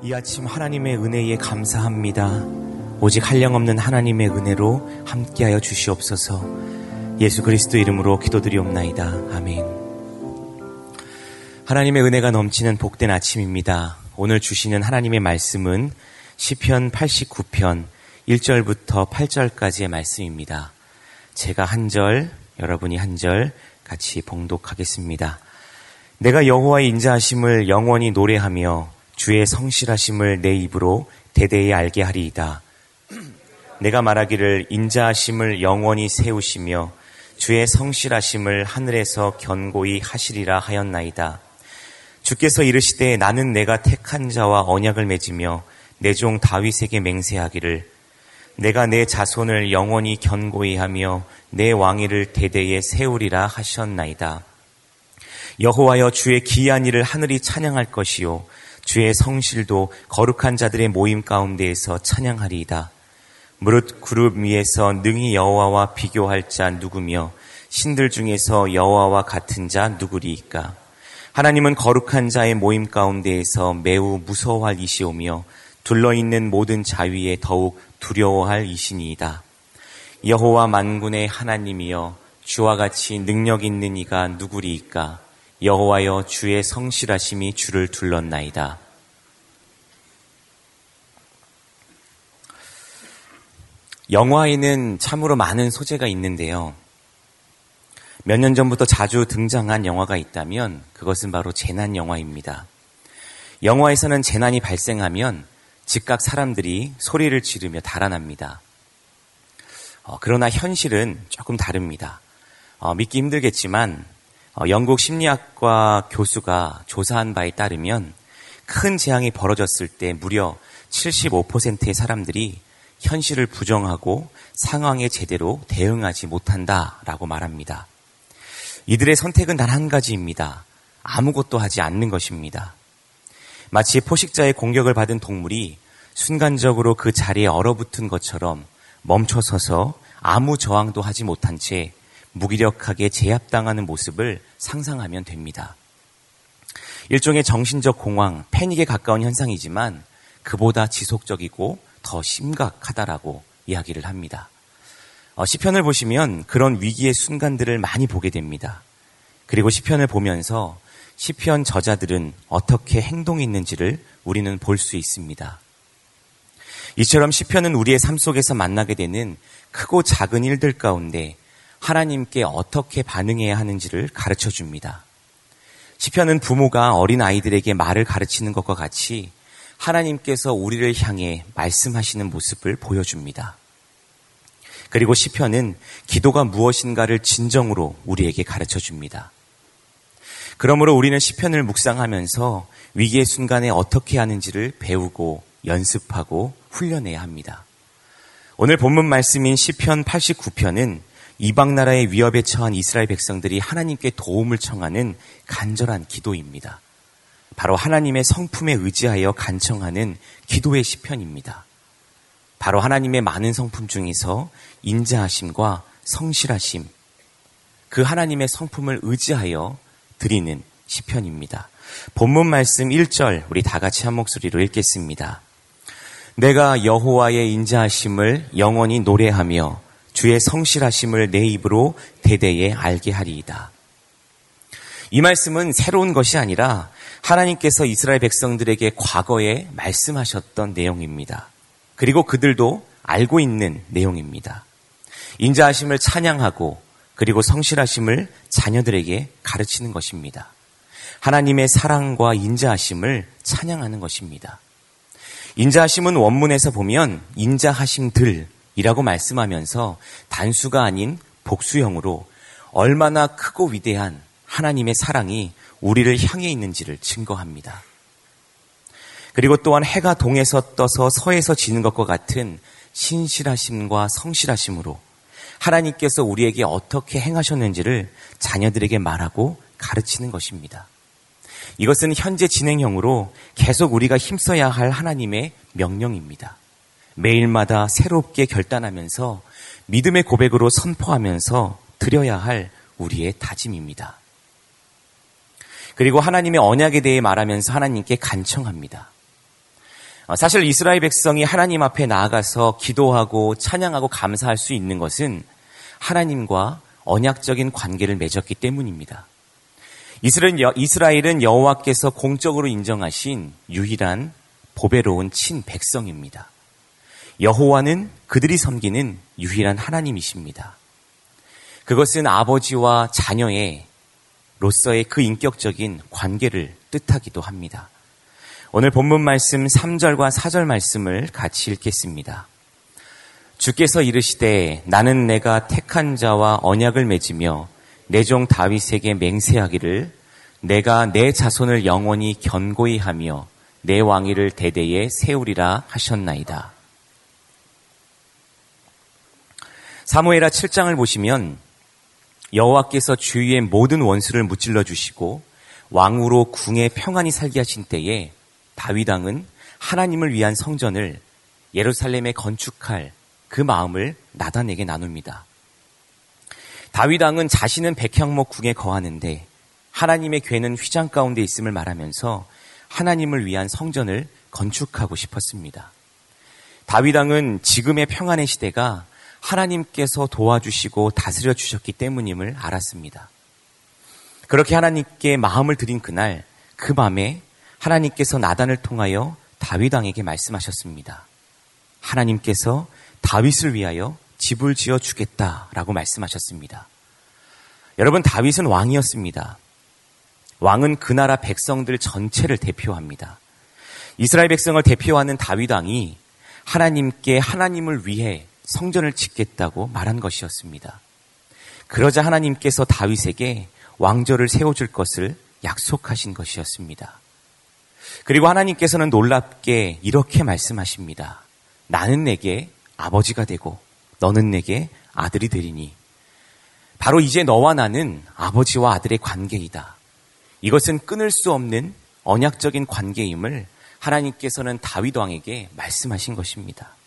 이 아침 하나님의 은혜에 감사합니다. 오직 한량없는 하나님의 은혜로 함께하여 주시옵소서. 예수 그리스도 이름으로 기도드리옵나이다. 아멘. 하나님의 은혜가 넘치는 복된 아침입니다. 오늘 주시는 하나님의 말씀은 시편 89편 1절부터 8절까지의 말씀입니다. 제가 한 절, 여러분이 한 절 같이 봉독하겠습니다. 내가 여호와의 인자하심을 영원히 노래하며 주의 성실하심을 내 입으로 대대에 알게 하리이다. 내가 말하기를 인자하심을 영원히 세우시며 주의 성실하심을 하늘에서 견고히 하시리라 하였나이다. 주께서 이르시되 나는 내가 택한 자와 언약을 맺으며 내 종 다윗에게 맹세하기를 내가 내 자손을 영원히 견고히 하며 내 왕위를 대대에 세우리라 하셨나이다. 여호와여 주의 기이한 일을 하늘이 찬양할 것이요 주의 성실도 거룩한 자들의 모임 가운데에서 찬양하리이다. 무릇 구름 위에서 능히 여호와와 비교할 자 누구며 신들 중에서 여호와와 같은 자 누구리이까? 하나님은 거룩한 자의 모임 가운데에서 매우 무서워할 이시오며 둘러 있는 모든 자위에 더욱 두려워할 이신이이다. 여호와 만군의 하나님이여 주와 같이 능력 있는 이가 누구리이까? 여호와여 주의 성실하심이 주를 둘렀나이다. 영화에는 참으로 많은 소재가 있는데요. 몇 년 전부터 자주 등장한 영화가 있다면 그것은 바로 재난 영화입니다. 영화에서는 재난이 발생하면 즉각 사람들이 소리를 지르며 달아납니다. 어, 그러나 현실은 조금 다릅니다. 어, 믿기 힘들겠지만 어, 영국 심리학과 교수가 조사한 바에 따르면 큰 재앙이 벌어졌을 때 무려 75%의 사람들이 현실을 부정하고 상황에 제대로 대응하지 못한다라고 말합니다. 이들의 선택은 단 한 가지입니다. 아무것도 하지 않는 것입니다. 마치 포식자의 공격을 받은 동물이 순간적으로 그 자리에 얼어붙은 것처럼 멈춰서서 아무 저항도 하지 못한 채 무기력하게 제압당하는 모습을 상상하면 됩니다. 일종의 정신적 공황, 패닉에 가까운 현상이지만 그보다 지속적이고 더 심각하다라고 이야기를 합니다. 어, 시편을 보시면 그런 위기의 순간들을 많이 보게 됩니다. 그리고 시편을 보면서 시편 저자들은 어떻게 행동했는지를 우리는 볼 수 있습니다. 이처럼 시편은 우리의 삶 속에서 만나게 되는 크고 작은 일들 가운데 하나님께 어떻게 반응해야 하는지를 가르쳐 줍니다. 시편은 부모가 어린 아이들에게 말을 가르치는 것과 같이 하나님께서 우리를 향해 말씀하시는 모습을 보여줍니다. 그리고 시편은 기도가 무엇인가를 진정으로 우리에게 가르쳐 줍니다. 그러므로 우리는 시편을 묵상하면서 위기의 순간에 어떻게 하는지를 배우고 연습하고 훈련해야 합니다. 오늘 본문 말씀인 시편 89편은 이방 나라의 위협에 처한 이스라엘 백성들이 하나님께 도움을 청하는 간절한 기도입니다. 바로 하나님의 성품에 의지하여 간청하는 기도의 시편입니다. 바로 하나님의 많은 성품 중에서 인자하심과 성실하심, 그 하나님의 성품을 의지하여 드리는 시편입니다. 본문 말씀 1절 우리 다 같이 한 목소리로 읽겠습니다. 내가 여호와의 인자하심을 영원히 노래하며 주의 성실하심을 내 입으로 대대에 알게 하리이다. 이 말씀은 새로운 것이 아니라 하나님께서 이스라엘 백성들에게 과거에 말씀하셨던 내용입니다. 그리고 그들도 알고 있는 내용입니다. 인자하심을 찬양하고 그리고 성실하심을 자녀들에게 가르치는 것입니다. 하나님의 사랑과 인자하심을 찬양하는 것입니다. 인자하심은 원문에서 보면 인자하심들 이라고 말씀하면서 단수가 아닌 복수형으로 얼마나 크고 위대한 하나님의 사랑이 우리를 향해 있는지를 증거합니다. 그리고 또한 해가 동에서 떠서 서에서 지는 것과 같은 신실하심과 성실하심으로 하나님께서 우리에게 어떻게 행하셨는지를 자녀들에게 말하고 가르치는 것입니다. 이것은 현재 진행형으로 계속 우리가 힘써야 할 하나님의 명령입니다. 매일마다 새롭게 결단하면서 믿음의 고백으로 선포하면서 드려야 할 우리의 다짐입니다. 그리고 하나님의 언약에 대해 말하면서 하나님께 간청합니다. 어, 사실 이스라엘 백성이 하나님 앞에 나아가서 기도하고 찬양하고 감사할 수 있는 것은 하나님과 언약적인 관계를 맺었기 때문입니다. 이스라엘은 여호와께서 공적으로 인정하신 유일한 보배로운 친 백성입니다. 여호와는 그들이 섬기는 유일한 하나님이십니다. 그것은 아버지와 자녀의 로서의 그 인격적인 관계를 뜻하기도 합니다. 오늘 본문 말씀 3절과 4절 말씀을 같이 읽겠습니다. 주께서 이르시되 나는 내가 택한 자와 언약을 맺으며 내 종 다윗에게 맹세하기를 내가 내 자손을 영원히 견고히 하며 내 왕위를 대대에 세우리라 하셨나이다. 사무에라 7장을 보시면 여호와께서 주위의 모든 원수를 무찔러 주시고 왕으로 궁에 평안히 살게 하신 때에 다윗 왕은 하나님을 위한 성전을 예루살렘에 건축할 그 마음을 나단에게 나눕니다. 다윗 왕은 자신은 백향목 궁에 거하는데 하나님의 괴는 휘장 가운데 있음을 말하면서 하나님을 위한 성전을 건축하고 싶었습니다. 다윗 왕은 지금의 평안의 시대가 하나님께서 도와주시고 다스려 주셨기 때문임을 알았습니다. 그렇게 하나님께 마음을 드린 그날 그 밤에 하나님께서 나단을 통하여 다윗 왕에게 말씀하셨습니다. 하나님께서 다윗을 위하여 집을 지어 주겠다라고 말씀하셨습니다. 여러분 다윗은 왕이었습니다. 왕은 그 나라 백성들 전체를 대표합니다. 이스라엘 백성을 대표하는 다윗 왕이 하나님께 하나님을 위해 성전을 짓겠다고 말한 것이었습니다. 그러자 하나님께서 다윗에게 왕조를 세워줄 것을 약속하신 것이었습니다. 그리고 하나님께서는 놀랍게 이렇게 말씀하십니다. 나는 내게 아버지가 되고 너는 내게 아들이 되리니 바로 이제 너와 나는 아버지와 아들의 관계이다. 이것은 끊을 수 없는 언약적인 관계임을 하나님께서는 다윗 왕에게 말씀하신 것입니다.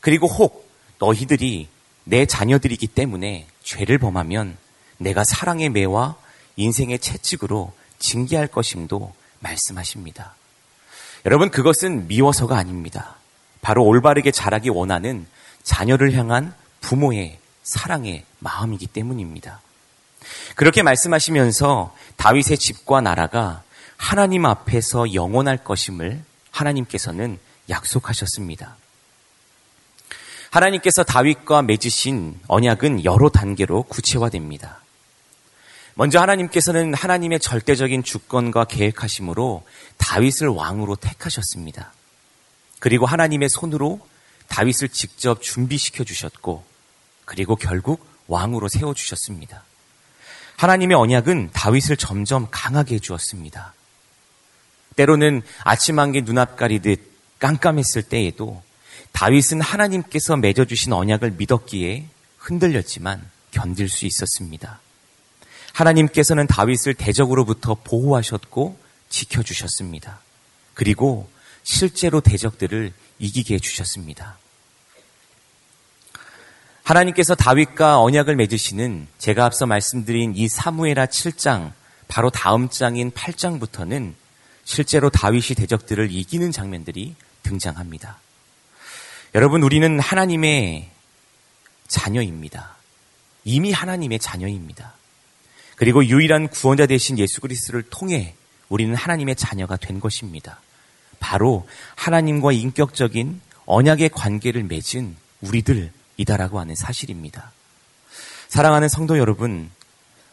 그리고 혹 너희들이 내 자녀들이기 때문에 죄를 범하면 내가 사랑의 매와 인생의 채찍으로 징계할 것임도 말씀하십니다. 여러분, 그것은 미워서가 아닙니다. 바로 올바르게 자라기 원하는 자녀를 향한 부모의 사랑의 마음이기 때문입니다. 그렇게 말씀하시면서 다윗의 집과 나라가 하나님 앞에서 영원할 것임을 하나님께서는 약속하셨습니다. 하나님께서 다윗과 맺으신 언약은 여러 단계로 구체화됩니다. 먼저 하나님께서는 하나님의 절대적인 주권과 계획하심으로 다윗을 왕으로 택하셨습니다. 그리고 하나님의 손으로 다윗을 직접 준비시켜 주셨고, 그리고 결국 왕으로 세워 주셨습니다. 하나님의 언약은 다윗을 점점 강하게 해 주었습니다. 때로는 아침 한개 눈앞 가리듯 깜깜했을 때에도 다윗은 하나님께서 맺어주신 언약을 믿었기에 흔들렸지만 견딜 수 있었습니다. 하나님께서는 다윗을 대적으로부터 보호하셨고 지켜주셨습니다. 그리고 실제로 대적들을 이기게 해주셨습니다. 하나님께서 다윗과 언약을 맺으시는 제가 앞서 말씀드린 이 사무에라 7장 바로 다음 장인 8장부터는 실제로 다윗이 대적들을 이기는 장면들이 등장합니다. 여러분 우리는 하나님의 자녀입니다. 이미 하나님의 자녀입니다. 그리고 유일한 구원자 되신 예수 그리스도를 통해 우리는 하나님의 자녀가 된 것입니다. 바로 하나님과 인격적인 언약의 관계를 맺은 우리들이다라고 하는 사실입니다. 사랑하는 성도 여러분,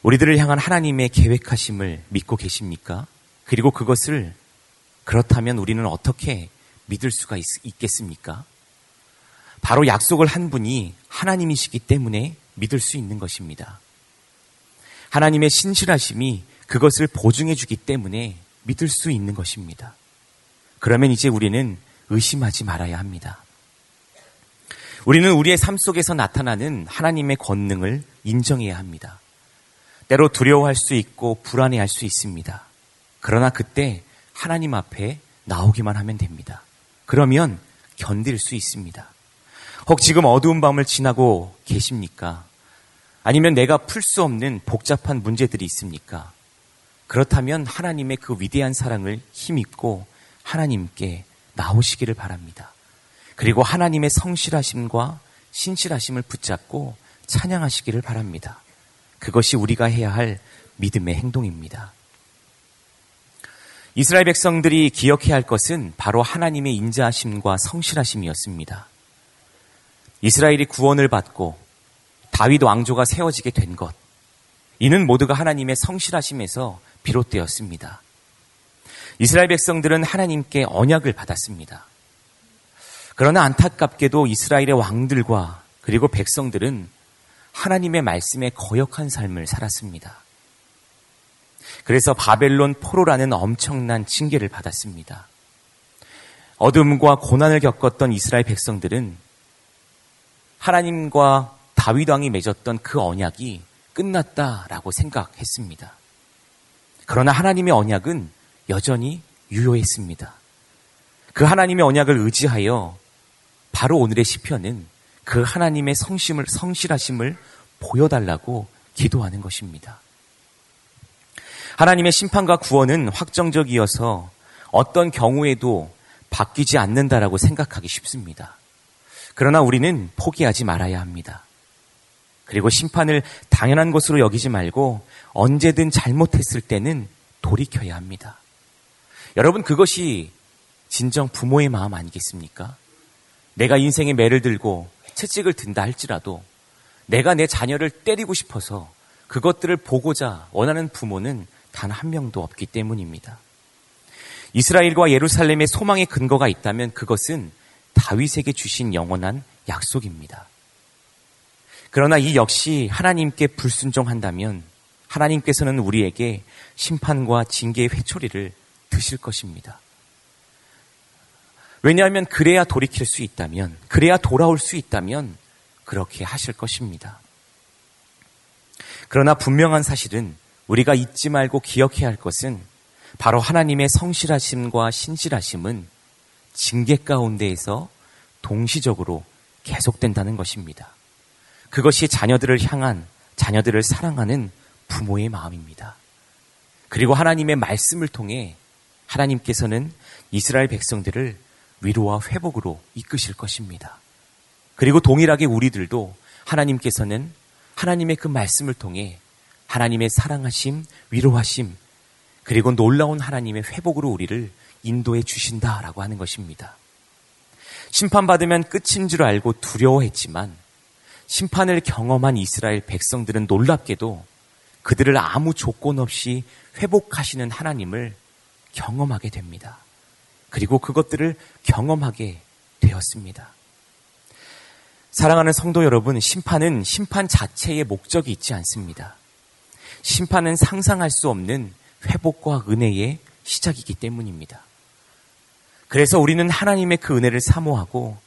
우리들을 향한 하나님의 계획하심을 믿고 계십니까? 그리고 그것을 그렇다면 우리는 어떻게 믿을 수가 있, 겠습니까 바로 약속을 한 분이 하나님이시기 때문에 믿을 수 있는 것입니다. 하나님의 신실하심이 그것을 보증해 주기 때문에 믿을 수 있는 것입니다. 그러면 이제 우리는 의심하지 말아야 합니다. 우리는 우리의 삶 속에서 나타나는 하나님의 권능을 인정해야 합니다. 때로 두려워할 수 있고 불안해할 수 있습니다. 그러나 그때 하나님 앞에 나오기만 하면 됩니다. 그러면 견딜 수 있습니다. 혹 지금 어두운 밤을 지나고 계십니까? 아니면 내가 풀 수 없는 복잡한 문제들이 있습니까? 그렇다면 하나님의 그 위대한 사랑을 힘입고 하나님께 나오시기를 바랍니다. 그리고 하나님의 성실하심과 신실하심을 붙잡고 찬양하시기를 바랍니다. 그것이 우리가 해야 할 믿음의 행동입니다. 이스라엘 백성들이 기억해야 할 것은 바로 하나님의 인자하심과 성실하심이었습니다. 이스라엘이 구원을 받고 다윗 왕조가 세워지게 된 것, 이는 모두가 하나님의 성실하심에서 비롯되었습니다. 이스라엘 백성들은 하나님께 언약을 받았습니다. 그러나 안타깝게도 이스라엘의 왕들과 그리고 백성들은 하나님의 말씀에 거역한 삶을 살았습니다. 그래서 바벨론 포로라는 엄청난 징계를 받았습니다. 어둠과 고난을 겪었던 이스라엘 백성들은 하나님과 다윗 왕이 맺었던 그 언약이 끝났다라고 생각했습니다. 그러나 하나님의 언약은 여전히 유효했습니다. 그 하나님의 언약을 의지하여 바로 오늘의 시편은 그 하나님의 성심을 성실하심을 보여달라고 기도하는 것입니다. 하나님의 심판과 구원은 확정적이어서 어떤 경우에도 바뀌지 않는다라고 생각하기 쉽습니다. 그러나 우리는 포기하지 말아야 합니다. 그리고 심판을 당연한 것으로 여기지 말고 언제든 잘못했을 때는 돌이켜야 합니다. 여러분, 그것이 진정 부모의 마음 아니겠습니까? 내가 인생의 매를 들고 채찍을 든다 할지라도 내가 내 자녀를 때리고 싶어서 그것들을 보고자 원하는 부모는 단 한 명도 없기 때문입니다. 이스라엘과 예루살렘의 소망의 근거가 있다면 그것은 다윗에게 주신 영원한 약속입니다. 그러나 이 역시 하나님께 불순종한다면 하나님께서는 우리에게 심판과 징계의 회초리를 드실 것입니다. 왜냐하면 그래야 돌이킬 수 있다면, 그래야 돌아올 수 있다면 그렇게 하실 것입니다. 그러나 분명한 사실은 우리가 잊지 말고 기억해야 할 것은 바로 하나님의 성실하심과 신실하심은 징계 가운데에서 동시적으로 계속된다는 것입니다. 그것이 자녀들을 향한 자녀들을 사랑하는 부모의 마음입니다. 그리고 하나님의 말씀을 통해 하나님께서는 이스라엘 백성들을 위로와 회복으로 이끄실 것입니다. 그리고 동일하게 우리들도 하나님께서는 하나님의 그 말씀을 통해 하나님의 사랑하심, 위로하심, 그리고 놀라운 하나님의 회복으로 우리를 인도해 주신다라고 하는 것입니다. 심판받으면 끝인 줄 알고 두려워했지만 심판을 경험한 이스라엘 백성들은 놀랍게도 그들을 아무 조건 없이 회복하시는 하나님을 경험하게 됩니다. 그리고 그것들을 경험하게 되었습니다. 사랑하는 성도 여러분, 심판은 심판 자체의 목적이 있지 않습니다. 심판은 상상할 수 없는 회복과 은혜의 시작이기 때문입니다. 그래서 우리는 하나님의 그 은혜를 사모하고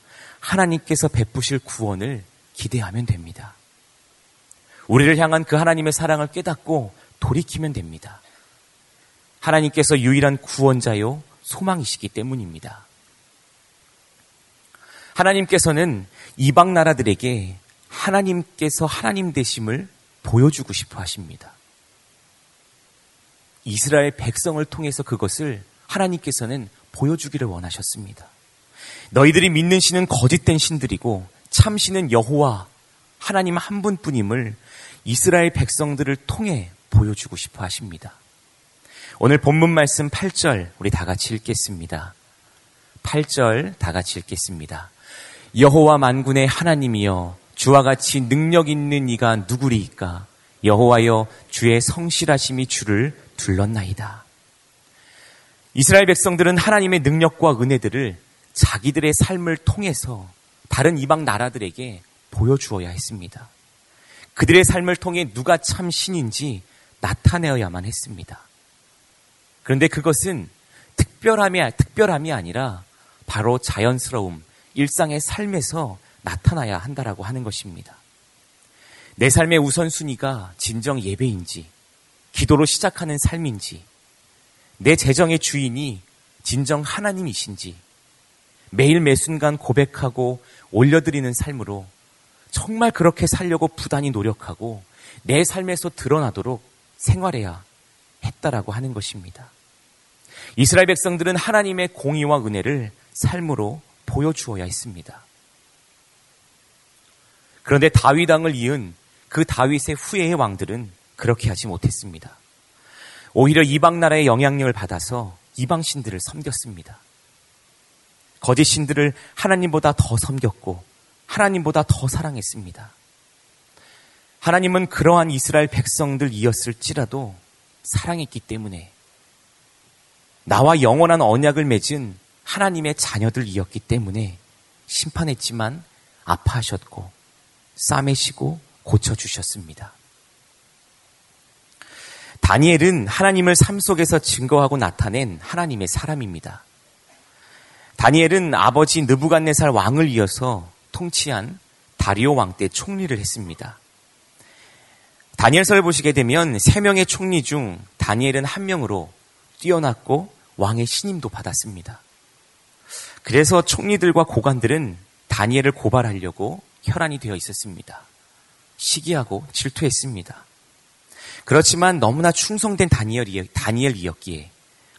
하나님께서 베푸실 구원을 기대하면 됩니다. 우리를 향한 그 하나님의 사랑을 깨닫고 돌이키면 됩니다. 하나님께서 유일한 구원자요 소망이시기 때문입니다. 하나님께서는 이방 나라들에게 하나님께서 하나님 되심을 보여주고 싶어 하십니다. 이스라엘 백성을 통해서 그것을 하나님께서는 보여주기를 원하셨습니다. 너희들이 믿는 신은 거짓된 신들이고 참 신은 여호와 하나님 한 분뿐임을 이스라엘 백성들을 통해 보여주고 싶어 하십니다. 오늘 본문 말씀 8절 우리 다 같이 읽겠습니다. 8절 다 같이 읽겠습니다. 여호와 만군의 하나님이여 주와 같이 능력 있는 이가 누구리이까 여호와여 주의 성실하심이 주를 둘렀나이다. 이스라엘 백성들은 하나님의 능력과 은혜들을 자기들의 삶을 통해서 다른 이방 나라들에게 보여주어야 했습니다. 그들의 삶을 통해 누가 참 신인지 나타내어야만 했습니다. 그런데 그것은 특별함이, 특별함이 아니라 바로 자연스러움, 일상의 삶에서 나타나야 한다라고 하는 것입니다. 내 삶의 우선순위가 진정 예배인지, 기도로 시작하는 삶인지, 내 재정의 주인이 진정 하나님이신지, 매일 매순간 고백하고 올려드리는 삶으로 정말 그렇게 살려고 부단히 노력하고 내 삶에서 드러나도록 생활해야 했다라고 하는 것입니다. 이스라엘 백성들은 하나님의 공의와 은혜를 삶으로 보여주어야 했습니다. 그런데 다윗 왕을 이은 그 다윗의 후예의 왕들은 그렇게 하지 못했습니다. 오히려 이방 나라의 영향력을 받아서 이방 신들을 섬겼습니다. 거짓 신들을 하나님보다 더 섬겼고 하나님보다 더 사랑했습니다. 하나님은 그러한 이스라엘 백성들이었을지라도 사랑했기 때문에 나와 영원한 언약을 맺은 하나님의 자녀들이었기 때문에 심판했지만 아파하셨고 싸매시고 고쳐주셨습니다. 다니엘은 하나님을 삶 속에서 증거하고 나타낸 하나님의 사람입니다. 다니엘은 아버지 느부갓네살 왕을 이어서 통치한 다리오 왕 때 총리를 했습니다. 다니엘서를 보시게 되면 세 명의 총리 중 다니엘은 한 명으로 뛰어났고 왕의 신임도 받았습니다. 그래서 총리들과 고관들은 다니엘을 고발하려고 혈안이 되어 있었습니다. 시기하고 질투했습니다. 그렇지만 너무나 충성된 다니엘이, 다니엘이었기에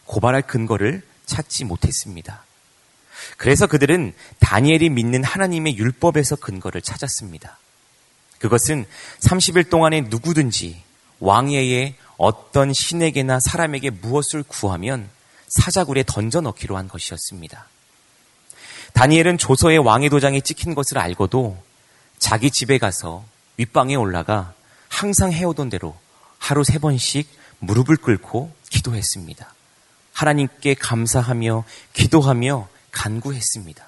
고발할 근거를 찾지 못했습니다. 그래서 그들은 다니엘이 믿는 하나님의 율법에서 근거를 찾았습니다. 그것은 30일 동안에 누구든지 왕예에 어떤 신에게나 사람에게 무엇을 구하면 사자굴에 던져 넣기로 한 것이었습니다. 다니엘은 조서의 왕의 도장에 찍힌 것을 알고도 자기 집에 가서 윗방에 올라가 항상 해오던 대로 하루 세 번씩 무릎을 꿇고 기도했습니다. 하나님께 감사하며 기도하며 간구했습니다.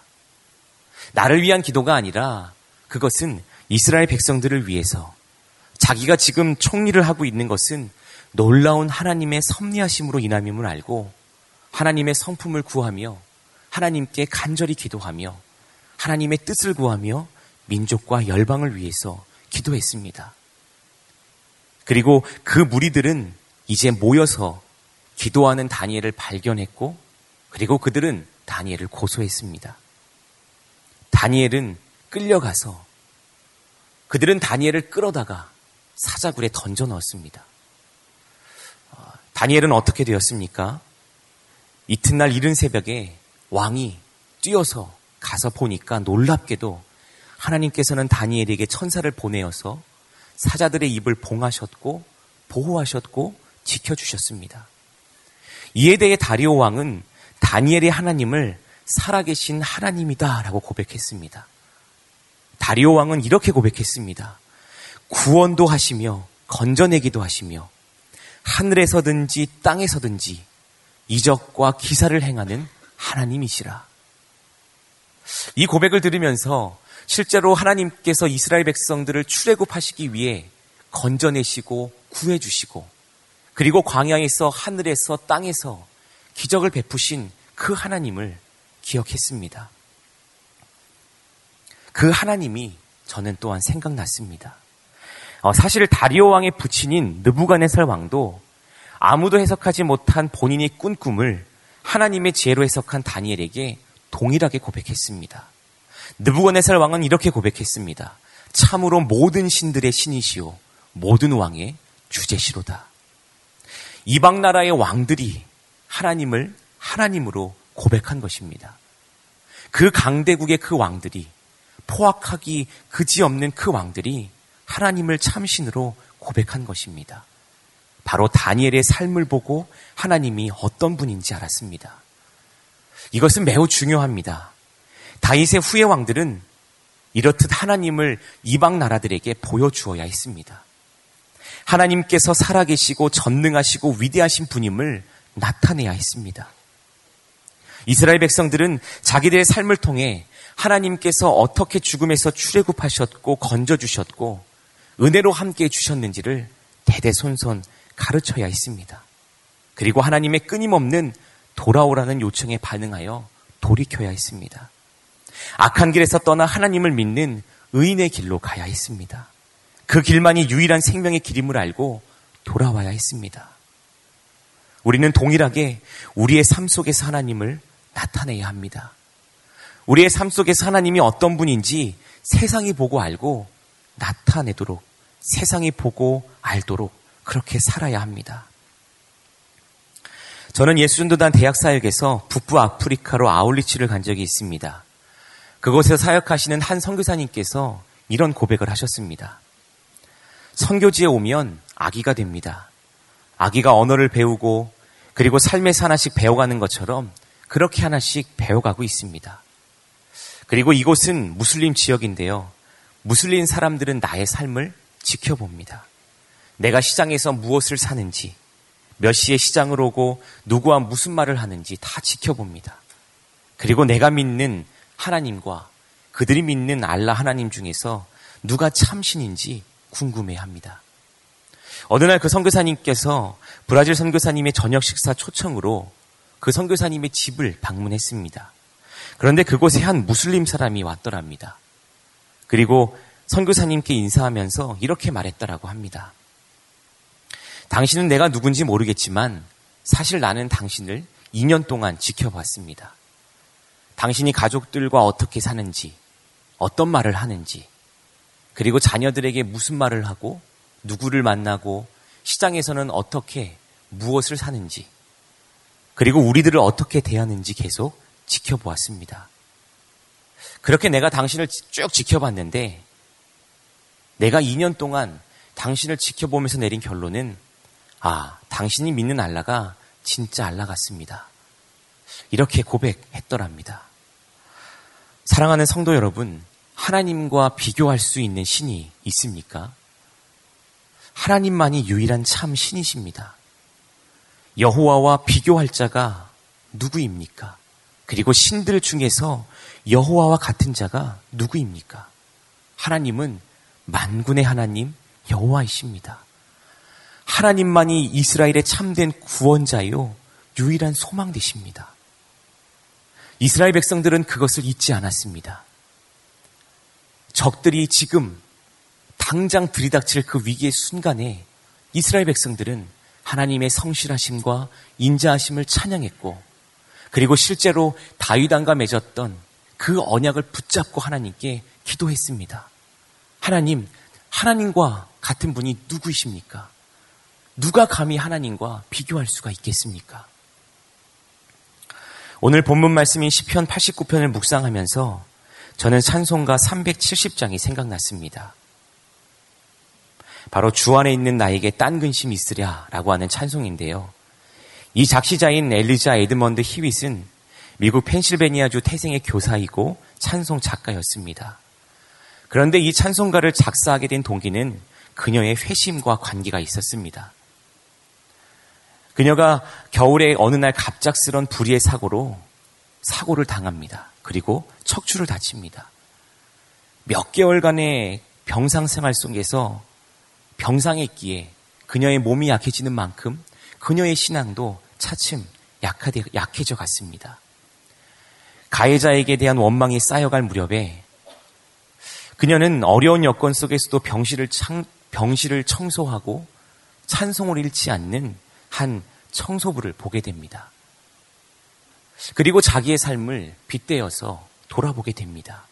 나를 위한 기도가 아니라 그것은 이스라엘 백성들을 위해서 자기가 지금 총리를 하고 있는 것은 놀라운 하나님의 섭리하심으로 인함임을 알고 하나님의 성품을 구하며 하나님께 간절히 기도하며 하나님의 뜻을 구하며 민족과 열방을 위해서 기도했습니다. 그리고 그 무리들은 이제 모여서 기도하는 다니엘을 발견했고 그리고 그들은 다니엘을 고소했습니다. 다니엘은 끌려가서 그들은 다니엘을 끌어다가 사자굴에 던져 넣었습니다. 어, 다니엘은 어떻게 되었습니까? 이튿날 이른 새벽에 왕이 뛰어서 가서 보니까 놀랍게도 하나님께서는 다니엘에게 천사를 보내어서 사자들의 입을 봉하셨고 보호하셨고 지켜주셨습니다. 이에 대해 다리오 왕은 다니엘의 하나님을 살아계신 하나님이다라고 고백했습니다. 다리오 왕은 이렇게 고백했습니다. 구원도 하시며 건져내기도 하시며 하늘에서든지 땅에서든지 이적과 기사를 행하는 하나님이시라. 이 고백을 들으면서 실제로 하나님께서 이스라엘 백성들을 출애굽하시기 위해 건져내시고 구해주시고 그리고 광야에서 하늘에서 땅에서 기적을 베푸신 그 하나님을 기억했습니다. 그 하나님이 저는 또한 생각났습니다. 어, 사실 다리오 왕의 부친인 느부갓네살 왕도 아무도 해석하지 못한 본인이 꾼 꿈을 하나님의 지혜로 해석한 다니엘에게 동일하게 고백했습니다. 느부갓네살 왕은 이렇게 고백했습니다. 참으로 모든 신들의 신이시오 모든 왕의 주제시로다. 이방 나라의 왕들이 하나님을 하나님으로 고백한 것입니다. 그 강대국의 그 왕들이 포악하기 그지없는 그 왕들이 하나님을 참신으로 고백한 것입니다. 바로 다니엘의 삶을 보고 하나님이 어떤 분인지 알았습니다. 이것은 매우 중요합니다. 다윗의 후예 왕들은 이렇듯 하나님을 이방 나라들에게 보여주어야 했습니다. 하나님께서 살아계시고 전능하시고 위대하신 분임을 나타내야 했습니다. 이스라엘 백성들은 자기들의 삶을 통해 하나님께서 어떻게 죽음에서 출애굽하셨고 건져주셨고 은혜로 함께 해주셨는지를 대대손손 가르쳐야 했습니다. 그리고 하나님의 끊임없는 돌아오라는 요청에 반응하여 돌이켜야 했습니다. 악한 길에서 떠나 하나님을 믿는 의인의 길로 가야 했습니다. 그 길만이 유일한 생명의 길임을 알고 돌아와야 했습니다. 우리는 동일하게 우리의 삶 속에서 하나님을 나타내야 합니다. 우리의 삶 속에서 하나님이 어떤 분인지 세상이 보고 알고 나타내도록 세상이 보고 알도록 그렇게 살아야 합니다. 저는 예수전도단 대학 사역에서 북부 아프리카로 아울리치를 간 적이 있습니다. 그곳에서 사역하시는 한 선교사님께서 이런 고백을 하셨습니다. 선교지에 오면 아기가 됩니다. 아기가 언어를 배우고 그리고 삶에서 하나씩 배워가는 것처럼 그렇게 하나씩 배워가고 있습니다. 그리고 이곳은 무슬림 지역인데요. 무슬림 사람들은 나의 삶을 지켜봅니다. 내가 시장에서 무엇을 사는지, 몇 시에 시장을 오고 누구와 무슨 말을 하는지 다 지켜봅니다. 그리고 내가 믿는 하나님과 그들이 믿는 알라 하나님 중에서 누가 참신인지 궁금해 합니다. 어느 날 그 선교사님께서 브라질 선교사님의 저녁 식사 초청으로 그 선교사님의 집을 방문했습니다. 그런데 그곳에 한 무슬림 사람이 왔더랍니다. 그리고 선교사님께 인사하면서 이렇게 말했다라고 합니다. 당신은 내가 누군지 모르겠지만 사실 나는 당신을 2년 동안 지켜봤습니다. 당신이 가족들과 어떻게 사는지, 어떤 말을 하는지, 그리고 자녀들에게 무슨 말을 하고, 누구를 만나고, 시장에서는 어떻게 무엇을 사는지, 그리고 우리들을 어떻게 대하는지 계속 지켜보았습니다. 그렇게 내가 당신을 쭉 지켜봤는데, 내가 2년 동안 당신을 지켜보면서 내린 결론은 아, 당신이 믿는 알라가 진짜 알라 같습니다. 이렇게 고백했더랍니다. 사랑하는 성도 여러분, 하나님과 비교할 수 있는 신이 있습니까? 하나님만이 유일한 참 신이십니다. 여호와와 비교할 자가 누구입니까? 그리고 신들 중에서 여호와와 같은 자가 누구입니까? 하나님은 만군의 하나님 여호와이십니다. 하나님만이 이스라엘의 참된 구원자요, 유일한 소망 되십니다. 이스라엘 백성들은 그것을 잊지 않았습니다. 적들이 지금 당장 들이닥칠 그 위기의 순간에 이스라엘 백성들은 하나님의 성실하심과 인자하심을 찬양했고 그리고 실제로 다윗왕과 맺었던 그 언약을 붙잡고 하나님께 기도했습니다. 하나님, 하나님과 같은 분이 누구이십니까? 누가 감히 하나님과 비교할 수가 있겠습니까? 오늘 본문 말씀인 시편 89편을 묵상하면서 저는 찬송가 370장이 생각났습니다. 바로 주 안에 있는 나에게 딴 근심이 있으랴라고 하는 찬송인데요. 이 작시자인 엘리자 에드먼드 히윗은 미국 펜실베니아주 태생의 교사이고 찬송 작가였습니다. 그런데 이 찬송가를 작사하게 된 동기는 그녀의 회심과 관계가 있었습니다. 그녀가 겨울에 어느 날 갑작스런 불의의 사고로 사고를 당합니다. 그리고 척추를 다칩니다. 몇 개월간의 병상 생활 속에서 병상에 있기에 그녀의 몸이 약해지는 만큼 그녀의 신앙도 차츰 약하되, 약해져 갔습니다. 가해자에게 대한 원망이 쌓여갈 무렵에 그녀는 어려운 여건 속에서도 병실을, 창, 병실을 청소하고 찬송을 잃지 않는 한 청소부를 보게 됩니다. 그리고 자기의 삶을 빗대어서 돌아보게 됩니다.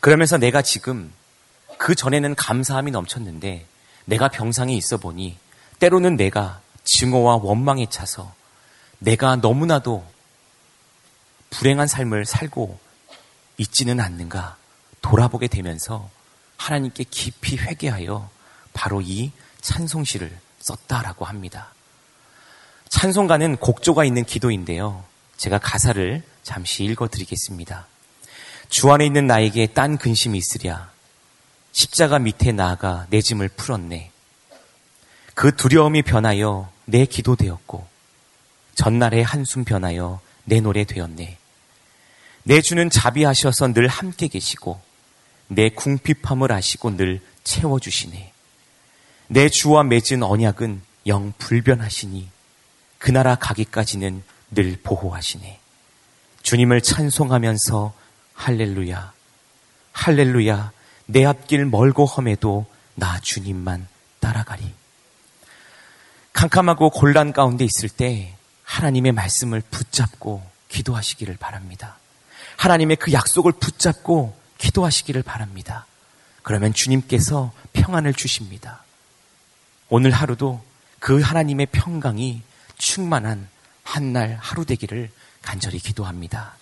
그러면서 내가 지금 그 전에는 감사함이 넘쳤는데 내가 병상에 있어 보니 때로는 내가 증오와 원망에 차서 내가 너무나도 불행한 삶을 살고 있지는 않는가 돌아보게 되면서 하나님께 깊이 회개하여 바로 이 찬송시를 썼다라고 합니다. 찬송가는 곡조가 있는 기도인데요. 제가 가사를 잠시 읽어 드리겠습니다. 주 안에 있는 나에게 딴 근심이 있으랴. 십자가 밑에 나아가 내 짐을 풀었네. 그 두려움이 변하여 내 기도 되었고, 전날의 한숨 변하여 내 노래 되었네. 내 주는 자비하셔서 늘 함께 계시고, 내 궁핍함을 아시고 늘 채워주시네. 내 주와 맺은 언약은 영 불변하시니 그 나라 가기까지는 늘 보호하시네. 주님을 찬송하면서 할렐루야, 할렐루야, 내 앞길 멀고 험해도 나 주님만 따라가리. 캄캄하고 곤란 가운데 있을 때 하나님의 말씀을 붙잡고 기도하시기를 바랍니다. 하나님의 그 약속을 붙잡고 기도하시기를 바랍니다. 그러면 주님께서 평안을 주십니다. 오늘 하루도 그 하나님의 평강이 충만한 한 날 하루 되기를 간절히 기도합니다.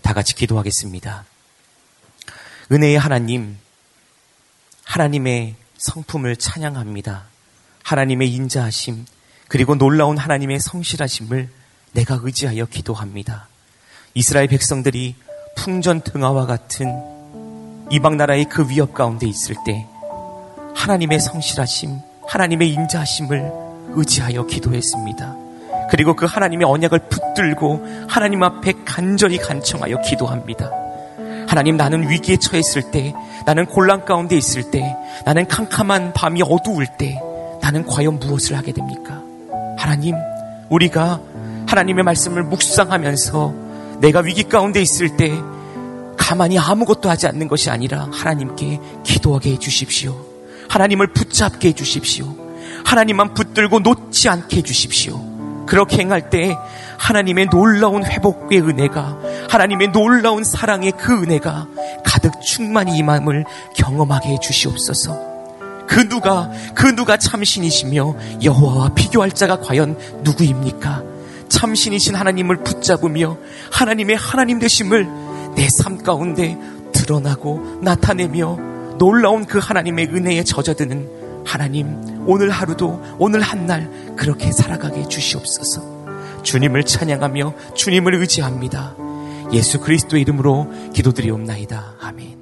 다 같이 기도하겠습니다. 은혜의 하나님, 하나님의 성품을 찬양합니다. 하나님의 인자하심, 그리고 놀라운 하나님의 성실하심을 내가 의지하여 기도합니다. 이스라엘 백성들이 풍전 등화와 같은 이방 나라의 그 위협 가운데 있을 때 하나님의 성실하심, 하나님의 인자하심을 의지하여 기도했습니다. 그리고 그 하나님의 언약을 붙들고 하나님 앞에 간절히 간청하여 기도합니다. 하나님 나는 위기에 처했을 때, 나는 곤란 가운데 있을 때, 나는 캄캄한 밤이 어두울 때, 나는 과연 무엇을 하게 됩니까? 하나님, 우리가 하나님의 말씀을 묵상하면서 내가 위기 가운데 있을 때 가만히 아무것도 하지 않는 것이 아니라 하나님께 기도하게 해주십시오. 하나님을 붙잡게 해주십시오. 하나님만 붙들고 놓지 않게 해주십시오. 그렇게 행할 때 하나님의 놀라운 회복의 은혜가 하나님의 놀라운 사랑의 그 은혜가 가득 충만히 이 마음을 경험하게 해주시옵소서. 그 누가 그 누가 참신이시며 여호와와 비교할 자가 과연 누구입니까? 참신이신 하나님을 붙잡으며 하나님의 하나님 되심을 내 삶 가운데 드러나고 나타내며 놀라운 그 하나님의 은혜에 젖어드는 하나님 오늘 하루도 오늘 한 날 그렇게 살아가게 해주시옵소서. 주님을 찬양하며 주님을 의지합니다. 예수 그리스도의 이름으로 기도드리옵나이다. 아멘